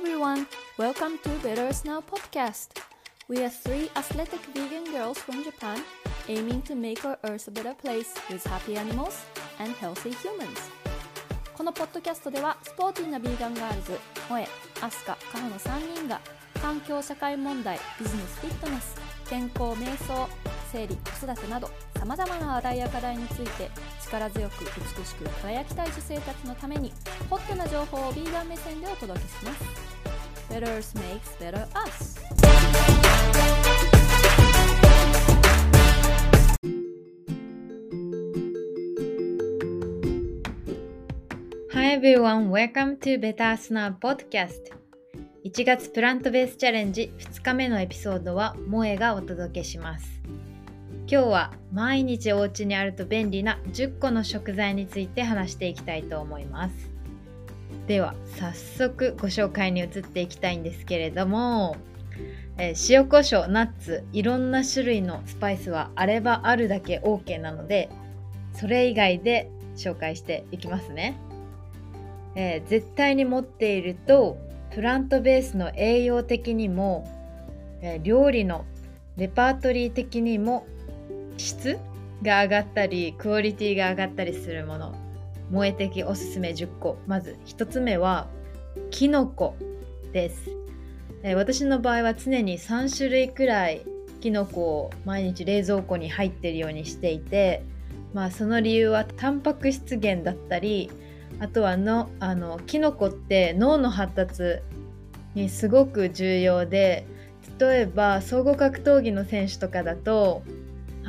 everyone, welcome to Better Snow podcast. We are three athletic vegan girls from Japan aiming to make our earth a better place with happy animals and healthy humans. このポッドキャストではスポーティーなビーガンガールズ、萌え、アスカ、カホの3人が環境社会問題、ビジネスフィットネス、健康瞑想、生理、子育てなどさまざまな話題や課題について力強く美しく輝きたい女性たちのためにホットな情報をビーガン目線でお届けします Better makes better us. Hi everyone, welcome to Better Sna Podcast. 1月プラントベースチャレンジ2日目のエピソードは萌えがお届けします。今日は毎日お家にあると便利な10個の食材について話していきたいと思います。では早速ご紹介に移っていきたいんですけれども、えー、塩コショウナッツいろんな種類のスパイスはあればあるだけ OK なのでそれ以外で紹介していきますね、えー、絶対に持っているとプラントベースの栄養的にも、えー、料理のレパートリー的にも質が上がったりクオリティが上がったりするもの。萌え的おすすめ10個。まず1つ目はきのこです、えー、私の場合は常に3種類くらいきのこを毎日冷蔵庫に入ってるようにしていてまあその理由はタンパク質源だったりあとはのあのキノコって脳の発達にすごく重要で例えば総合格闘技の選手とかだと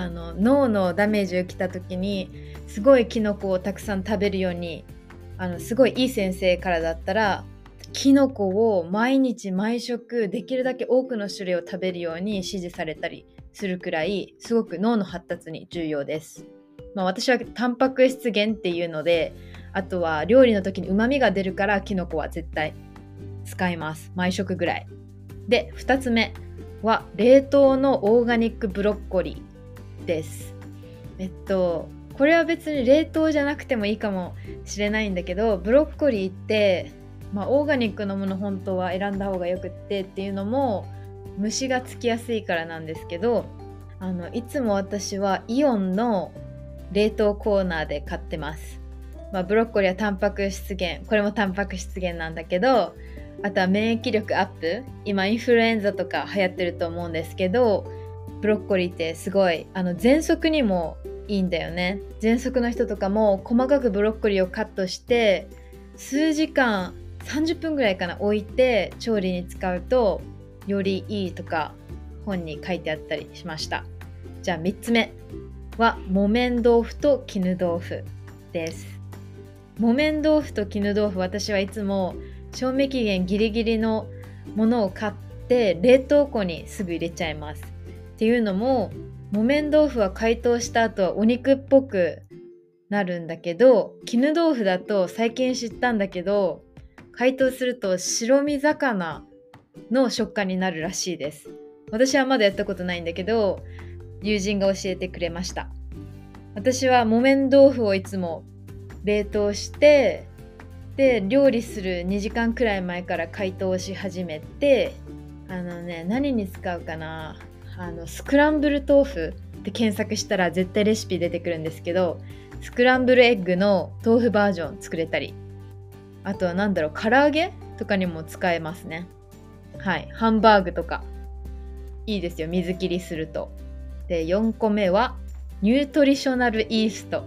あの脳のダメージを受けた時にすごいキノコをたくさん食べるようにあのすごいいい先生からだったらキノコを毎日毎食できるだけ多くの種類を食べるように指示されたりするくらいすごく脳の発達に重要です。まあ、私はタンパク質源っていうのであとは料理の時にうまみが出るからキノコは絶対使います。毎食ぐらい。で2つ目は冷凍のオーガニックブロッコリー。です。えっとこれは別に冷凍じゃなくてもいいかもしれないんだけどブロッコリーってまあ、オーガニックのもの本当は選んだ方がよくってっていうのも虫がつきやすいからなんですけどあのいつも私はイオンの冷凍コーナーで買ってます。まあ、ブロッコリーはタンパク質源これもタンパク質源なんだけどあとは免疫力アップ。今インフルエンザとか流行ってると思うんですけどブロッコリーってすごいあの喘息にもいいんだよね。喘息の人とかも細かくブロッコリーをカットして数時間30分ぐらいかな置いて調理に使うとよりいいとか本に書いてあったりしました。じゃあ3つ目は木綿豆腐と絹豆腐です。木綿豆腐と絹豆腐私はいつも賞味期限ギリギリのものを買って冷凍庫にすぐ入れちゃいます。っていうのも木綿豆腐は解凍した後はお肉っぽくなるんだけど絹豆腐だと最近知ったんだけど解凍すると白身魚の食感になるらしいです。私はまだやったことないんだけど友人が教えてくれました。私は木綿豆腐をいつも冷凍してで料理する2時間くらい前から解凍し始めてあのね何に使うかな。あのスクランブル豆腐って検索したら絶対レシピ出てくるんですけどスクランブルエッグの豆腐バージョン作れたりあとは何だろう唐揚げとかにも使えますね。はい。ハンバーグとか。いいですよ。水切りすると。で4個目はニュートリショナルイースト。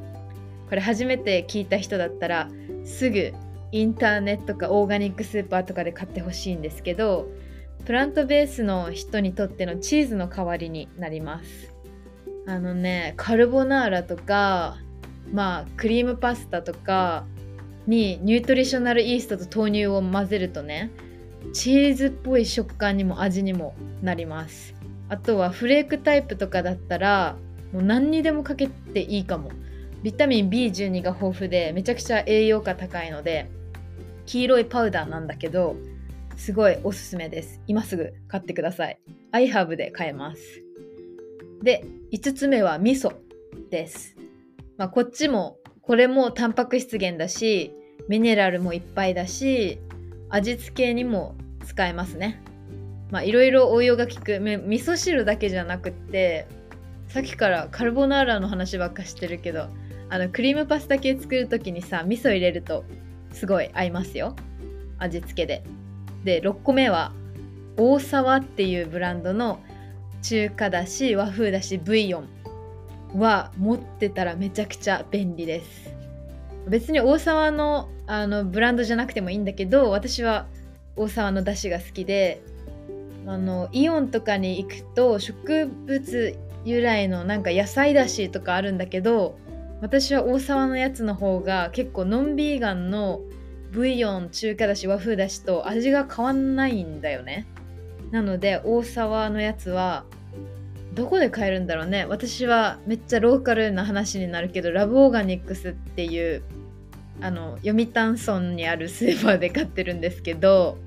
これ初めて聞いた人だったらすぐインターネットかオーガニックスーパーとかで買ってほしいんですけどプラントベースの人にとってのチーズの代わりになります。あのねカルボナーラとかまあクリームパスタとかにニュートリショナルイーストと豆乳を混ぜるとねチーズっぽい食感にも味にもなります。あとはフレークタイプとかだったらもう何にでもかけていいかも。ビタミン B12 が豊富でめちゃくちゃ栄養価高いので黄色いパウダーなんだけどすごいおすすめです。今すぐ買ってください。iHerb で買えます。で5つ目は味噌です、まあ、こっちもこれもタンパク質源だしミネラルもいっぱいだし味付けにも使えますね。まあいろいろ応用が効く。味噌汁だけじゃなくってさっきからカルボナーラの話ばっかしてるけどあのクリームパスタ系作る時にさ味噌入れるとすごい合いますよ。味付けで。で6個目は大沢っていうブランドの中華だし和風だしブイヨンは持ってたらめちゃくちゃ便利です。別に大沢のあのブランドじゃなくてもいいんだけど私は大沢のだしが好きであのイオンとかに行くと植物由来のなんか野菜だしとかあるんだけど私は大沢のやつの方が結構ノンビーガンのブイヨン中華だし和風だしと味が変わんないんだよね。なので大沢のやつはどこで買えるんだろうね。私はめっちゃローカルな話になるけどラブオーガニックスっていうあの読谷村にあるスーパーで買ってるんですけど、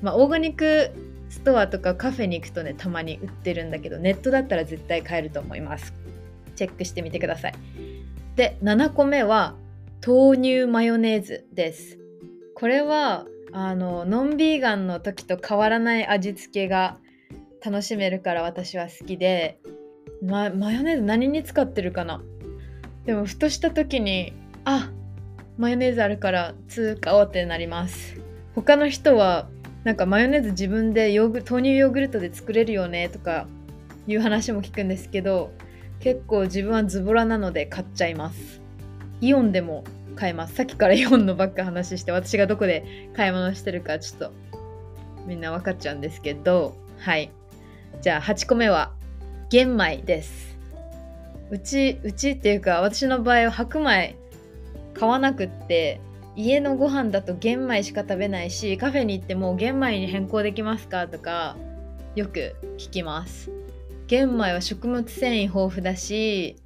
まあ、オーガニックストアとかカフェに行くとねたまに売ってるんだけどネットだったら絶対買えると思います。チェックしてみてください。で7個目は豆乳マヨネーズです。これはあのノンビーガンの時と変わらない味付けが楽しめるから私は好きで、ま、マヨネーズ何に使ってるかな？でもふとした時にあマヨネーズあるから通買おうってなります。他の人はなんかマヨネーズ自分でヨーグ豆乳ヨーグルトで作れるよねとかいう話も聞くんですけど結構自分はズボラなので買っちゃいます。イオンでも買えます。さっきからイオンのばっか話して私がどこで買い物してるかちょっとみんな分かっちゃうんですけど。はい。じゃあ8個目は玄米です。うちうちっていうか私の場合は白米買わなくって家のご飯だと玄米しか食べないしカフェに行っても玄米に変更できますかとかよく聞きます。玄米は食物繊維豊富だし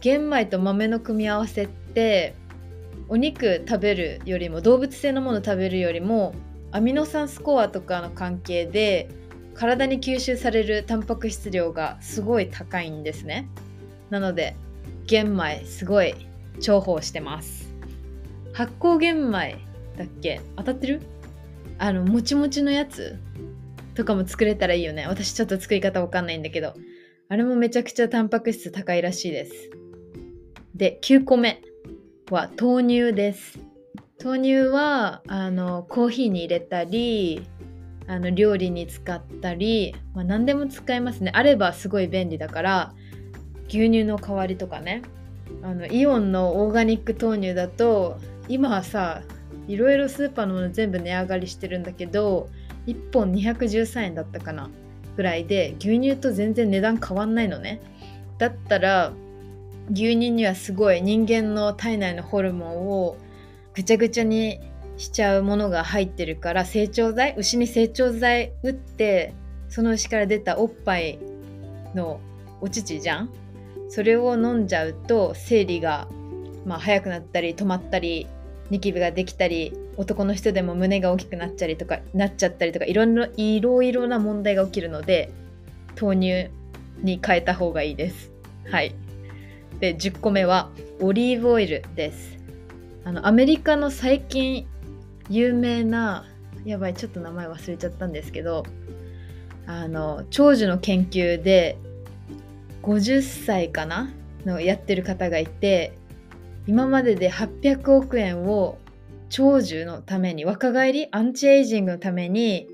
玄米と豆の組み合わせってお肉食べるよりも動物性のもの食べるよりもアミノ酸スコアとかの関係で体に吸収されるタンパク質量がすごい高いんですね。なので玄米すごい重宝してます。発酵玄米だっけ？当たってる？あのもちもちのやつ？とかも作れたらいいよね。私ちょっと作り方わかんないんだけど。あれもめちゃくちゃタンパク質高いらしいです。で9個目。は豆乳です。豆乳はあのコーヒーに入れたりあの料理に使ったり、まあ、何でも使えますね。あればすごい便利だから牛乳の代わりとかね。あのイオンのオーガニック豆乳だと今はさいろいろスーパーのもの全部値上がりしてるんだけど1本213円だったかなぐらいで牛乳と全然値段変わんないのね。だったら牛乳にはすごい人間の体内のホルモンをぐちゃぐちゃにしちゃうものが入ってるから成長剤牛に成長剤打ってその牛から出たおっぱいのお乳じゃんそれを飲んじゃうと生理がまあ早くなったり止まったりニキビができたり男の人でも胸が大きくなっちゃりとかなっちゃったりとかいろいろいろな問題が起きるので豆乳に変えた方がいいです。はい。で10個目はオリーブオイルです。あのアメリカの最近有名なやばいちょっと名前忘れちゃったんですけどあの長寿の研究で50歳かな？のやってる方がいて今までで800億円を長寿のために若返りアンチエイジングのために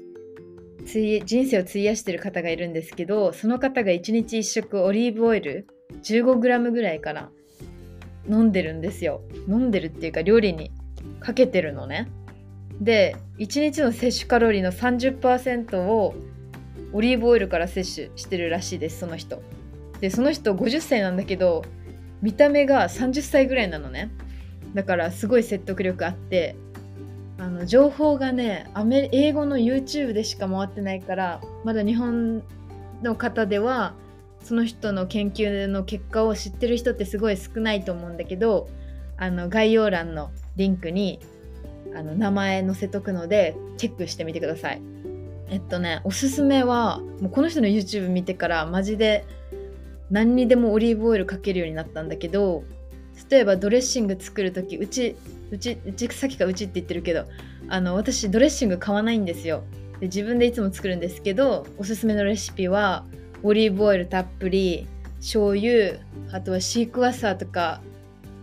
人生を費やしてる方がいるんですけどその方が1日1食オリーブオイル 15g ぐらいかな。飲んでるんですよ。飲んでるっていうか料理にかけてるのね。で1日の摂取カロリーの30%をオリーブオイルから摂取してるらしいですその人。でその人50歳なんだけど見た目が30歳ぐらいなのね。だからすごい説得力あってあの情報がねアメ英語の YouTube でしか回ってないからまだ日本の方ではその人の研究の結果を知ってる人ってすごい少ないと思うんだけどあの概要欄のリンクにあの名前載せとくのでチェックしてみてください。えっとねおすすめはもうこの人の YouTube 見てからマジで何にでもオリーブオイルかけるようになったんだけど例えばドレッシング作る時うちうちうちさっきからうちって言ってるけどあの私ドレッシング買わないんですよで自分でいつも作るんですけどおすすめのレシピはオリーブオイルたっぷり醤油あとはシークワーサーとか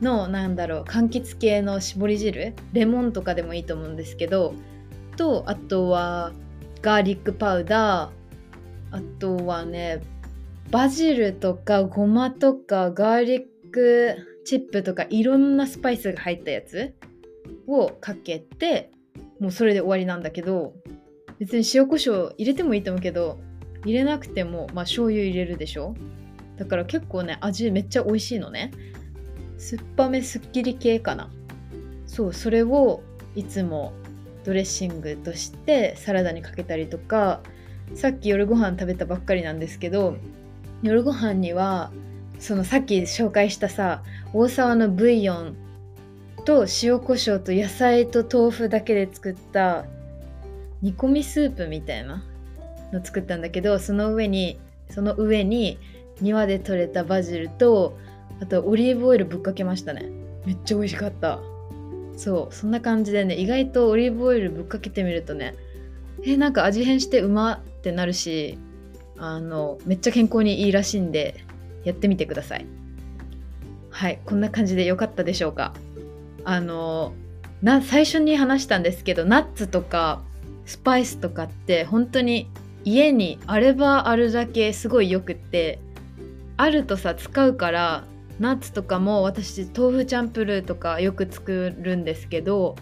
のなんだろう柑橘系の絞り汁レモンとかでもいいと思うんですけどとあとはガーリックパウダーあとはねバジルとかごまとかガーリックチップとかいろんなスパイスが入ったやつをかけてもうそれで終わりなんだけど別に塩コショウ入れてもいいと思うけど入れなくてもまあ醤油入れるでしょ？だから結構ね味めっちゃ美味しいのね。酸っぱめすっきり系かな。そうそれをいつもドレッシングとしてサラダにかけたりとかさっき夜ご飯食べたばっかりなんですけど夜ご飯にはそのさっき紹介したさ大沢のブイヨンと塩コショウと野菜と豆腐だけで作った煮込みスープみたいなの作ったんだけどその上にその上に庭で採れたバジルとあとオリーブオイルぶっかけましたね。めっちゃ美味しかった。そうそんな感じでね意外とオリーブオイルぶっかけてみるとねえなんか味変してうまってなるしあのめっちゃ健康にいいらしいんでやってみてください。はいこんな感じでよかったでしょうか。あのな最初に話したんですけどナッツとかスパイスとかって本当に家にあればあるだけすごいよくってあるとさ使うからナッツとかも私豆腐チャンプルーとかよく作るんですけど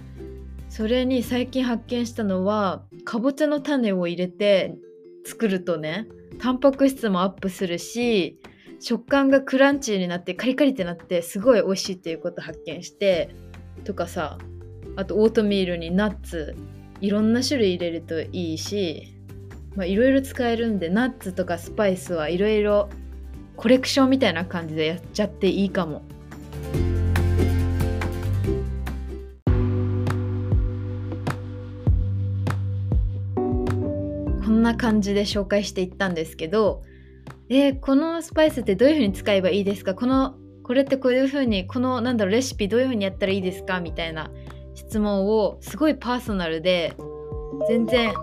それに最近発見したのはかぼちゃの種を入れて作るとねタンパク質もアップするし食感がクランチーになってカリカリってなってすごい美味しいっていうこと発見してとかさあとオートミールにナッツいろんな種類入れるといいしいろいろ使えるんでナッツとかスパイスはいろいろコレクションみたいな感じでやっちゃっていいかも。こんな感じで紹介していったんですけどえー、このスパイスってどういう風に使えばいいですか？このこれってこういう風にこのなんだろうレシピどういう風にやったらいいですか？みたいな質問をすごいパーソナルで全然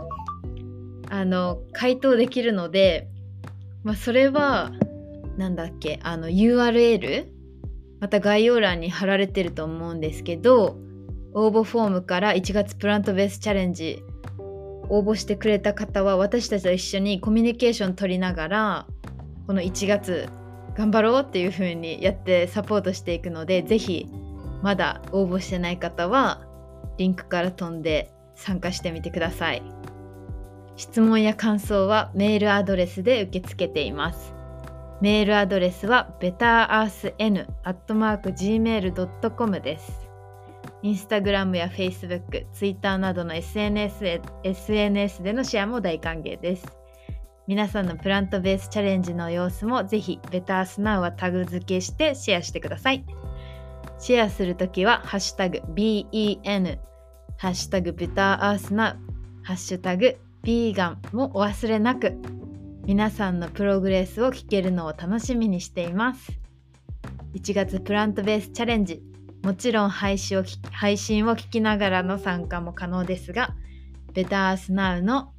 あの回答できるので、まあ、それはなんだっけあの URL また概要欄に貼られてると思うんですけど応募フォームから1月プラントベースチャレンジ応募してくれた方は私たちと一緒にコミュニケーション取りながらこの1月頑張ろうっていう風にやってサポートしていくので是非まだ応募してない方はリンクから飛んで参加してみてください。質問や感想はメールアドレスで受け付けています。メールアドレスは betterearthn.gmail.com です。インスタグラムや Facebook、Twitter などの SNS, SNS でのシェアも大歓迎です。皆さんのプラントベースチャレンジの様子もぜひベタースナウはタグ付けしてシェアしてください。シェアするときはハッシュタグ BEN ハッシュタグベターアースナウハッシュタグビーガンもお忘れなく皆さんのプログレスを聞けるのを楽しみにしています。1月プラントベースチャレンジもちろん配信を配信を聞きながらの参加も可能ですがベタースナウの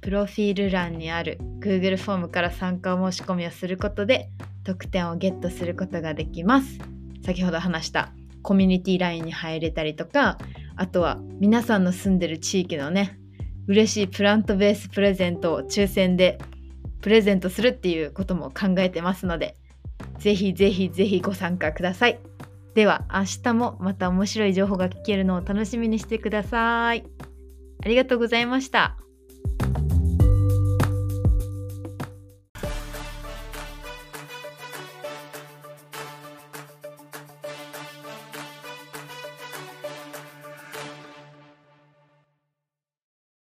プロフィール欄にある Google フォームから参加申し込みをすることで特典をゲットすることができます。先ほど話したコミュニティ LINE に入れたりとかあとは皆さんの住んでる地域のね嬉しいプラントベースプレゼントを抽選でプレゼントするっていうことも考えてますのでぜひぜひぜひご参加ください。では明日もまた面白い情報が聞けるのを楽しみにしてください。ありがとうございました。